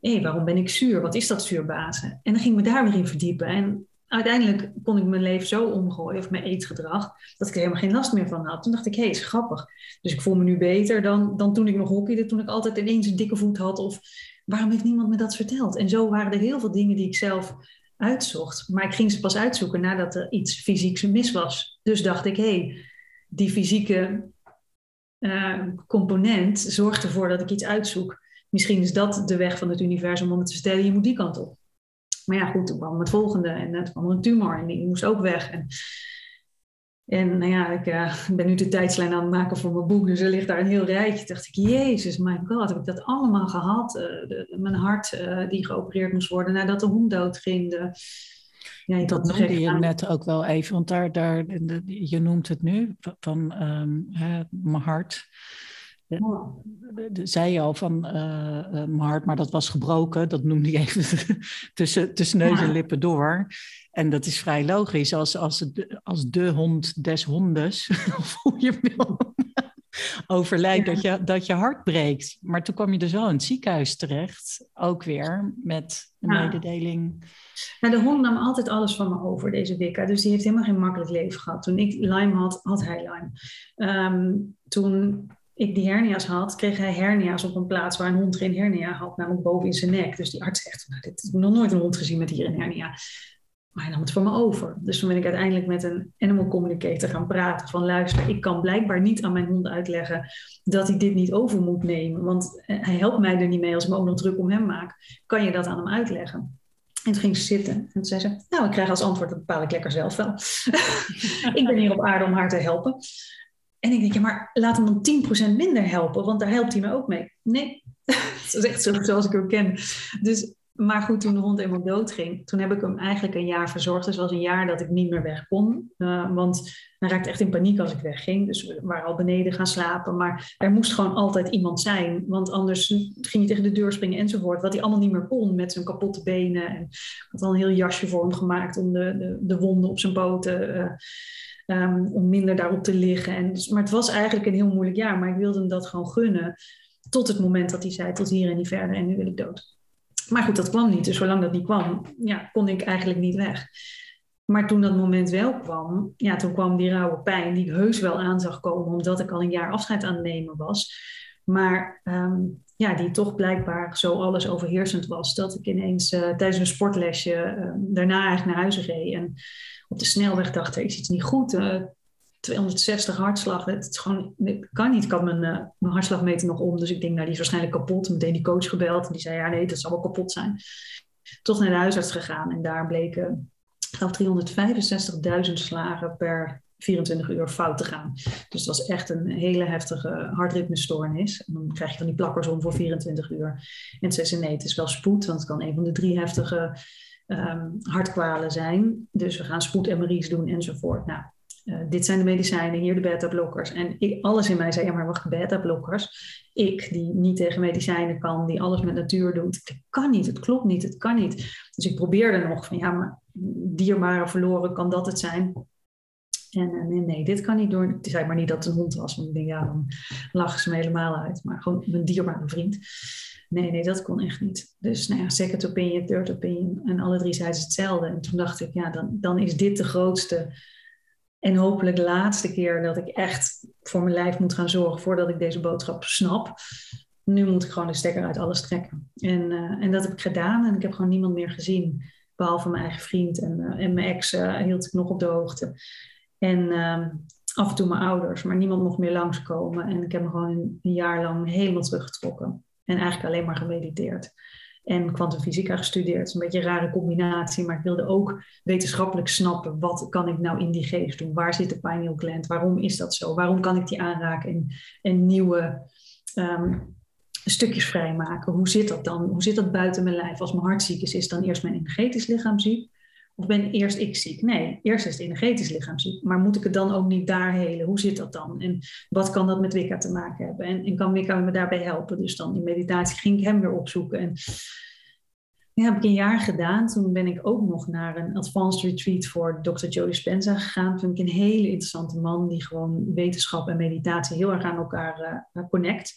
hé, waarom ben ik zuur? Wat is dat zuurbazen? En dan ging ik me daar weer in verdiepen. En uiteindelijk kon ik mijn leven zo omgooien, of mijn eetgedrag, dat ik er helemaal geen last meer van had. Toen dacht ik, hé, hey, is grappig. Dus ik voel me nu beter dan, dan toen ik nog hockeyde, toen ik altijd ineens een dikke voet had. Of waarom heeft niemand me dat verteld? En zo waren er heel veel dingen die ik zelf uitzocht. Maar ik ging ze pas uitzoeken nadat er iets fysieks mis was. Dus dacht ik, hé, hey, die fysieke uh, component zorgt ervoor dat ik iets uitzoek misschien is dat de weg van het universum om te vertellen, je moet die kant op. Maar ja, goed, toen kwam het volgende en het kwam een tumor en die moest ook weg. En, en nou ja, ik uh, ben nu de tijdslijn aan het maken voor mijn boek, dus er ligt daar een heel rijtje. Dacht ik, jezus, my god, heb ik dat allemaal gehad? Uh, de, mijn hart uh, die geopereerd moest worden nadat de hond doodging. De, ja, dat noemde je net ook wel even, want daar, daar, je noemt het nu van um, hè, mijn hart. Oh. Zei je al van uh, mijn hart, maar dat was gebroken. Dat noemde je even tussen, tussen neus en lippen door. En dat is vrij logisch. Als, als, het, als de hond des hondes, of hoe je wil, overlijdt, dat, je, dat je hart breekt. Maar toen kwam je dus wel in het ziekenhuis terecht. Ook weer met een mededeling. De hond nam altijd alles van me over, deze Wicca. Dus die heeft helemaal geen makkelijk leven gehad. Toen ik Lyme had, had hij Lyme. Um, toen ik die hernia's had, kreeg hij hernia's op een plaats waar een hond geen hernia had, namelijk boven in zijn nek. Dus die arts zegt, nou, dit, ik nog nooit een hond gezien met hier een hernia. Maar hij nam het voor me over. Dus toen ben ik uiteindelijk met een animal communicator gaan praten. Van luister, ik kan blijkbaar niet aan mijn hond uitleggen dat hij dit niet over moet nemen. Want eh, hij helpt mij er niet mee als ik me ook nog druk om hem maak. Kan je dat aan hem uitleggen? En toen ging ze zitten. En toen zei ze, nou, ik krijg als antwoord, dat bepaal ik lekker zelf wel. ik ben hier op aarde om haar te helpen. En ik denk, ja, maar laat hem dan 10% minder helpen, want daar helpt hij me ook mee. Nee, dat is echt zo zoals ik hem ken. Dus, maar goed, toen de hond eenmaal doodging, toen heb ik hem eigenlijk een jaar verzorgd. Dus was een jaar dat ik niet meer weg kon. Uh, want hij raakte echt in paniek als ik wegging. Dus we waren al beneden gaan slapen. Maar er moest gewoon altijd iemand zijn. Want anders ging je tegen de deur springen enzovoort. Wat hij allemaal niet meer kon met zijn kapotte benen. En ik had al een heel jasje voor hem gemaakt om de, de, de wonden op zijn poten... Uh, Um, om minder daarop te liggen. En, dus, maar het was eigenlijk een heel moeilijk jaar, maar ik wilde hem dat gewoon gunnen. Tot het moment dat hij zei, tot hier en niet verder en nu wil ik dood. Maar goed, dat kwam niet. Dus zolang dat niet kwam, ja, kon ik eigenlijk niet weg. Maar toen dat moment wel kwam, ja, toen kwam die rauwe pijn die ik heus wel aan zag komen, omdat ik al een jaar afscheid aan het nemen was. Maar um, ja, die toch blijkbaar zo alles overheersend was, dat ik ineens uh, tijdens een sportlesje uh, daarna eigenlijk naar huis reed. En op de snelweg dacht, er is iets niet goed. Uh, 260 hartslag. Het, is gewoon, kan niet. Ik had mijn, mijn hartslagmeter nog om. Dus ik denk, nou, die is waarschijnlijk kapot. Meteen die coach gebeld. En die zei, ja, nee, dat zal wel kapot zijn. Toch naar de huisarts gegaan. En daar bleken, ik geloof, 365.000 slagen per 24 uur fout te gaan. Dus dat was echt een hele heftige hartritmestoornis. Dan krijg je van die plakkers om voor 24 uur. En zei nee, het is wel spoed, want het kan een van de drie heftige um, hartkwalen zijn. Dus we gaan spoed-MRI's doen enzovoort. Nou, uh, dit zijn de medicijnen, hier de beta-blokkers. En ik, alles in mij zei, ja maar wacht, beta-blokkers. Ik, die niet tegen medicijnen kan, die alles met natuur doet. Het kan niet, het klopt niet, het kan niet. Dus ik probeerde nog van, ja maar dierbare verloren, kan dat het zijn? En nee, nee, dit kan niet door. Het zei maar niet dat het een hond was, want ik denk, ja, dan lachen ze me helemaal uit. Maar gewoon mijn dierbare vriend. Nee, nee, dat kon echt niet. Dus nou ja, second opinion, third opinion. En alle drie zeiden hetzelfde. En toen dacht ik, ja, dan, dan is dit de grootste en hopelijk de laatste keer dat ik echt voor mijn lijf moet gaan zorgen voordat ik deze boodschap snap. Nu moet ik gewoon de stekker uit alles trekken. En, uh, en dat heb ik gedaan en ik heb gewoon niemand meer gezien. Behalve mijn eigen vriend en, uh, en mijn ex uh, hield ik nog op de hoogte. En ehm, af en toe mijn ouders, maar niemand mocht meer langskomen. En ik heb me gewoon een, jaar lang helemaal teruggetrokken. En eigenlijk alleen maar gemediteerd en kwantumfysica gestudeerd. Een beetje een rare combinatie, maar ik wilde ook wetenschappelijk snappen wat kan ik nou in die geest doen? Waar zit de pineal gland? Waarom is dat zo? Waarom kan ik die aanraken en, nieuwe um, stukjes vrijmaken? Hoe zit dat dan? Hoe zit dat buiten mijn lijf? Als mijn hart ziek is, is dan eerst mijn energetisch lichaam ziek? Of ben eerst ik ziek? Nee, eerst is het energetisch lichaam ziek. Maar moet ik het dan ook niet daar helen? Hoe zit dat dan? En wat kan dat met Wicca te maken hebben? En, en kan Wicca me daarbij helpen? Dus dan in meditatie ging ik hem weer opzoeken. En ja, heb ik een jaar gedaan. Toen ben ik ook nog naar een advanced retreat voor Dr. Joe Dispenza gegaan. Vind ik een hele interessante man die gewoon wetenschap en meditatie heel erg aan elkaar uh, connect.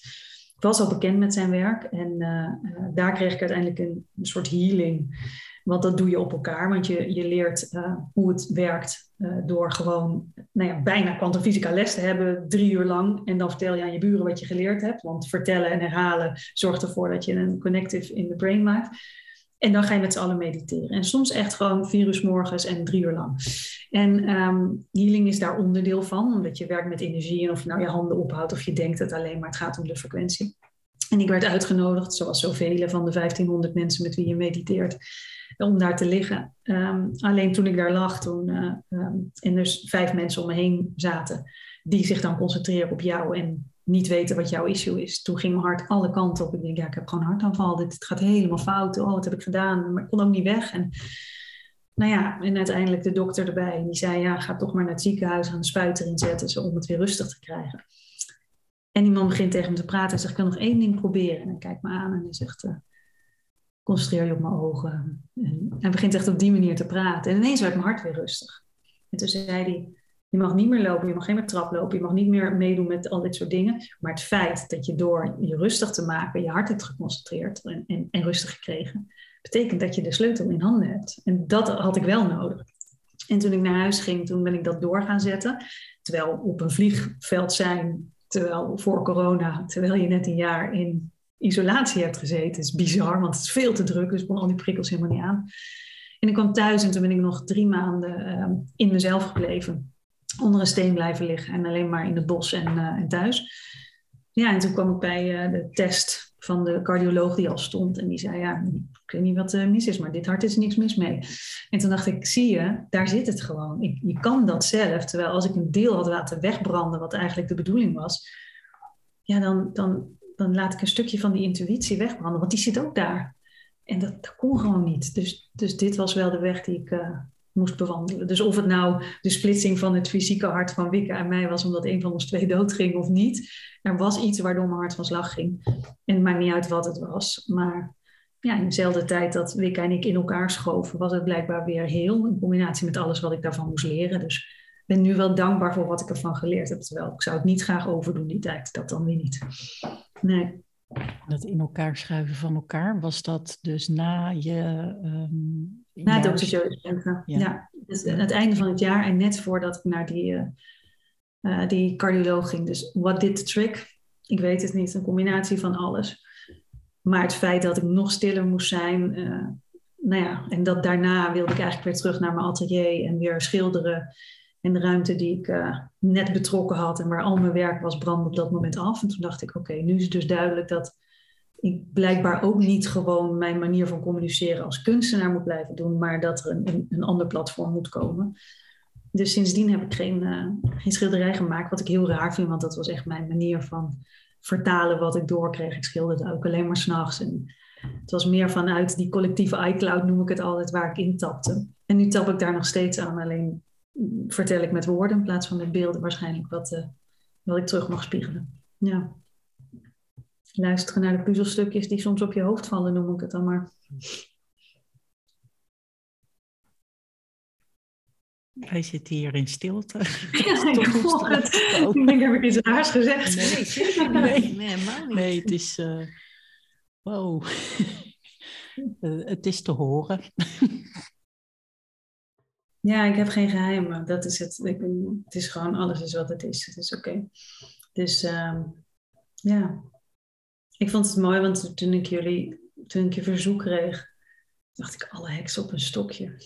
Ik was al bekend met zijn werk en uh, uh, daar kreeg ik uiteindelijk een soort healing want dat doe je op elkaar, want je, je leert uh, hoe het werkt uh, door gewoon nou ja, bijna kwantumfysica les te hebben, drie uur lang. En dan vertel je aan je buren wat je geleerd hebt. Want vertellen en herhalen zorgt ervoor dat je een connective in de brain maakt. En dan ga je met z'n allen mediteren. En soms echt gewoon vier uur morgens en drie uur lang. En um, healing is daar onderdeel van, omdat je werkt met energie. En of je nou je handen ophoudt of je denkt het alleen, maar het gaat om de frequentie. En ik werd uitgenodigd, zoals zoveel van de 1500 mensen met wie je mediteert, om daar te liggen. Um, alleen toen ik daar lag, toen, uh, um, en dus vijf mensen om me heen zaten, die zich dan concentreren op jou en niet weten wat jouw issue is. Toen ging mijn hart alle kanten op. Ik denk, ja, ik heb gewoon hartaanval. Dit gaat helemaal fout. Oh, wat heb ik gedaan? Maar ik kon ook niet weg. En nou ja, en uiteindelijk de dokter erbij. Die zei, ja, ga toch maar naar het ziekenhuis, gaan de spuit erin zetten, om het weer rustig te krijgen. En die man begint tegen me te praten en zegt, ik wil nog één ding proberen. En hij kijkt me aan en hij zegt, uh, concentreer je op mijn ogen. En hij begint echt op die manier te praten. En ineens werd mijn hart weer rustig. En toen zei hij, je mag niet meer lopen, je mag geen meer trap lopen, je mag niet meer meedoen met al dit soort dingen. Maar het feit dat je door je rustig te maken je hart hebt geconcentreerd en, en, en rustig gekregen, betekent dat je de sleutel in handen hebt. En dat had ik wel nodig. En toen ik naar huis ging, toen ben ik dat door gaan zetten. Terwijl op een vliegveld zijn, terwijl voor corona, terwijl je net een jaar in isolatie hebt gezeten. is bizar, want het is veel te druk, dus ik kon al die prikkels helemaal niet aan. En ik kwam thuis en toen ben ik nog drie maanden uh, in mezelf gebleven. Onder een steen blijven liggen en alleen maar in het bos en, en thuis. Ja, en toen kwam ik bij uh, de test van de cardioloog die al stond. En die zei, ja, ik weet niet wat er mis is, maar dit hart is niks mis mee. En toen dacht ik, zie je, daar zit het gewoon. Je kan dat zelf. Terwijl als ik een deel had laten wegbranden, wat eigenlijk de bedoeling was, ja, dan, dan dan laat ik een stukje van die intuïtie wegbranden, want die zit ook daar. En dat, kon gewoon niet. Dus, dus dit was wel de weg die ik uh, moest bewandelen. Dus of het nou de splitsing van het fysieke hart van Wicca en mij was omdat een van ons twee doodging of niet. Er was iets waardoor mijn hart van slag ging. En het maakt niet uit wat het was. Maar ja, in dezelfde tijd dat Wicca en ik in elkaar schoven, was het blijkbaar weer heel. In combinatie met alles wat ik daarvan moest leren. Dus ik ben nu wel dankbaar voor wat ik ervan geleerd heb. Terwijl ik zou het niet graag overdoen die tijd. Dat dan weer niet. Nee. Dat in elkaar schuiven van elkaar, was dat dus na je... Um, na. Joe ja. ja. Dus aan het einde van het jaar en net voordat ik naar die, uh, uh, die cardioloog ging. Dus what did the trick? Ik weet het niet, een combinatie van alles. Maar het feit dat ik nog stiller moest zijn... Uh, nou ja, en dat daarna wilde ik eigenlijk weer terug naar mijn atelier en weer schilderen En de ruimte die ik uh, net betrokken had en waar al mijn werk was, brandde op dat moment af. En toen dacht ik, oké, nu is het dus duidelijk dat ik blijkbaar ook niet gewoon mijn manier van communiceren als kunstenaar moet blijven doen, maar dat er een, een, ander platform moet komen. Dus sindsdien heb ik geen, uh, geen schilderij gemaakt, wat ik heel raar vind, want dat was echt mijn manier van vertalen wat ik doorkreeg. Ik schilderde ook alleen maar s'nachts. En het was meer vanuit die collectieve iCloud, noem ik het altijd, waar ik intapte. En nu tap ik daar nog steeds aan, alleen vertel ik met woorden in plaats van met beelden waarschijnlijk wat, uh, wat ik terug mag spiegelen. Ja. Luisteren naar de puzzelstukjes die soms op je hoofd vallen, noem ik het dan maar. Wij zitten hier in stilte. Ja, ik het. Ik denk, heb ik iets raars gezegd? Nee, nee. nee, niet. Nee, het is... Uh, wow. uh, het is te horen. Ja, ik heb geen geheimen. Dat is het. Ik, het is gewoon, alles is wat het is. Het is oké. Okay. Dus um, ja. Ik vond het mooi, want toen ik jullie, toen ik je verzoek kreeg, dacht ik alle heksen op een stokje.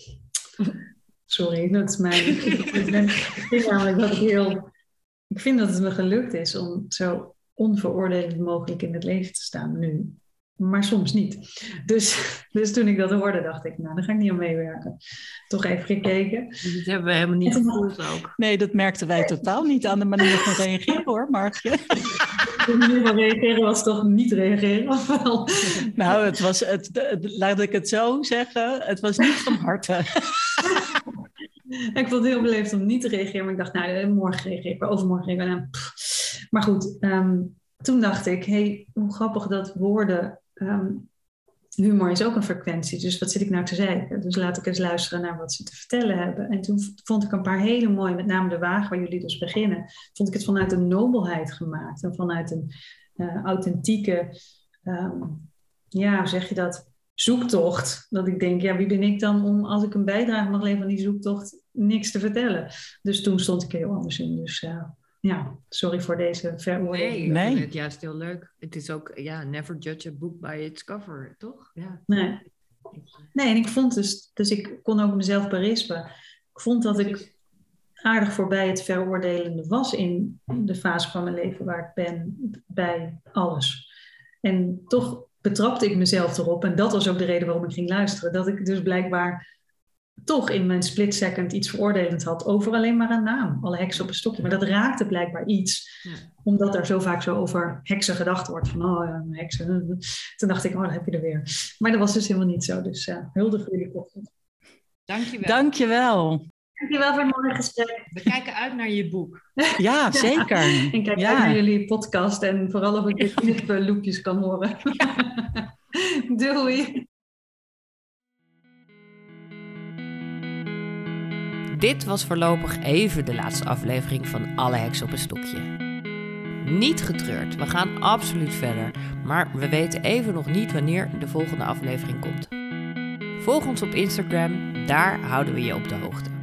Sorry, dat is mijn. ik, ben, ik namelijk dat ik heel. Ik vind dat het me gelukt is om zo onveroordelend mogelijk in het leven te staan nu. Maar soms niet. Dus, dus toen ik dat hoorde, dacht ik, nou, daar ga ik niet aan meewerken. Toch even gekeken. Dus dat hebben we helemaal niet gevoeld ook. Nee, dat merkten wij totaal niet aan de manier van reageren hoor, Markje. De manier van reageren was toch niet reageren, of wel? Nou, het was, het, laat ik het zo zeggen, het was niet van harte. ik vond het heel beleefd om niet te reageren, maar ik dacht, nou, morgen reageer ik, overmorgen reageer ik. Nou, maar goed, um, toen dacht ik, hey, hoe grappig dat woorden um, humor is ook een frequentie, dus wat zit ik nou te zeggen? Dus laat ik eens luisteren naar wat ze te vertellen hebben. En toen vond ik een paar hele mooie, met name de wagen waar jullie dus beginnen, vond ik het vanuit een nobelheid gemaakt en vanuit een uh, authentieke, um, ja, hoe zeg je dat? Zoektocht. Dat ik denk, ja, wie ben ik dan om, als ik een bijdrage mag leveren aan die zoektocht, niks te vertellen. Dus toen stond ik heel anders in. Dus uh, ja, sorry voor deze veroordeling. Nee, ik vind het juist heel leuk. Het is ook, ja, never judge a book by its cover, toch? Ja. Nee. Nee, en ik vond dus, dus ik kon ook mezelf berispen. Ik vond dat ik aardig voorbij het veroordelende was in de fase van mijn leven waar ik ben, bij alles. En toch betrapte ik mezelf erop, en dat was ook de reden waarom ik ging luisteren, dat ik dus blijkbaar toch in mijn split second iets veroordelend had over alleen maar een naam. Alle heksen op een stokje. Maar dat raakte blijkbaar iets. Ja. Omdat er zo vaak zo over heksen gedacht wordt. Van, oh ja, heksen. Toen dacht ik, oh, dan heb je er weer. Maar dat was dus helemaal niet zo. Dus uh, hulde voor jullie ochtend. Dankjewel. Dankjewel. Dankjewel voor het mooie gesprek. We kijken uit naar je boek. Ja, zeker. En kijk ja. uit naar jullie podcast. En vooral of ik de kniploopjes kan horen. Doei. Dit was voorlopig even de laatste aflevering van Alle Heksen op een Stokje. Niet getreurd, we gaan absoluut verder, maar we weten even nog niet wanneer de volgende aflevering komt. Volg ons op Instagram, daar houden we je op de hoogte.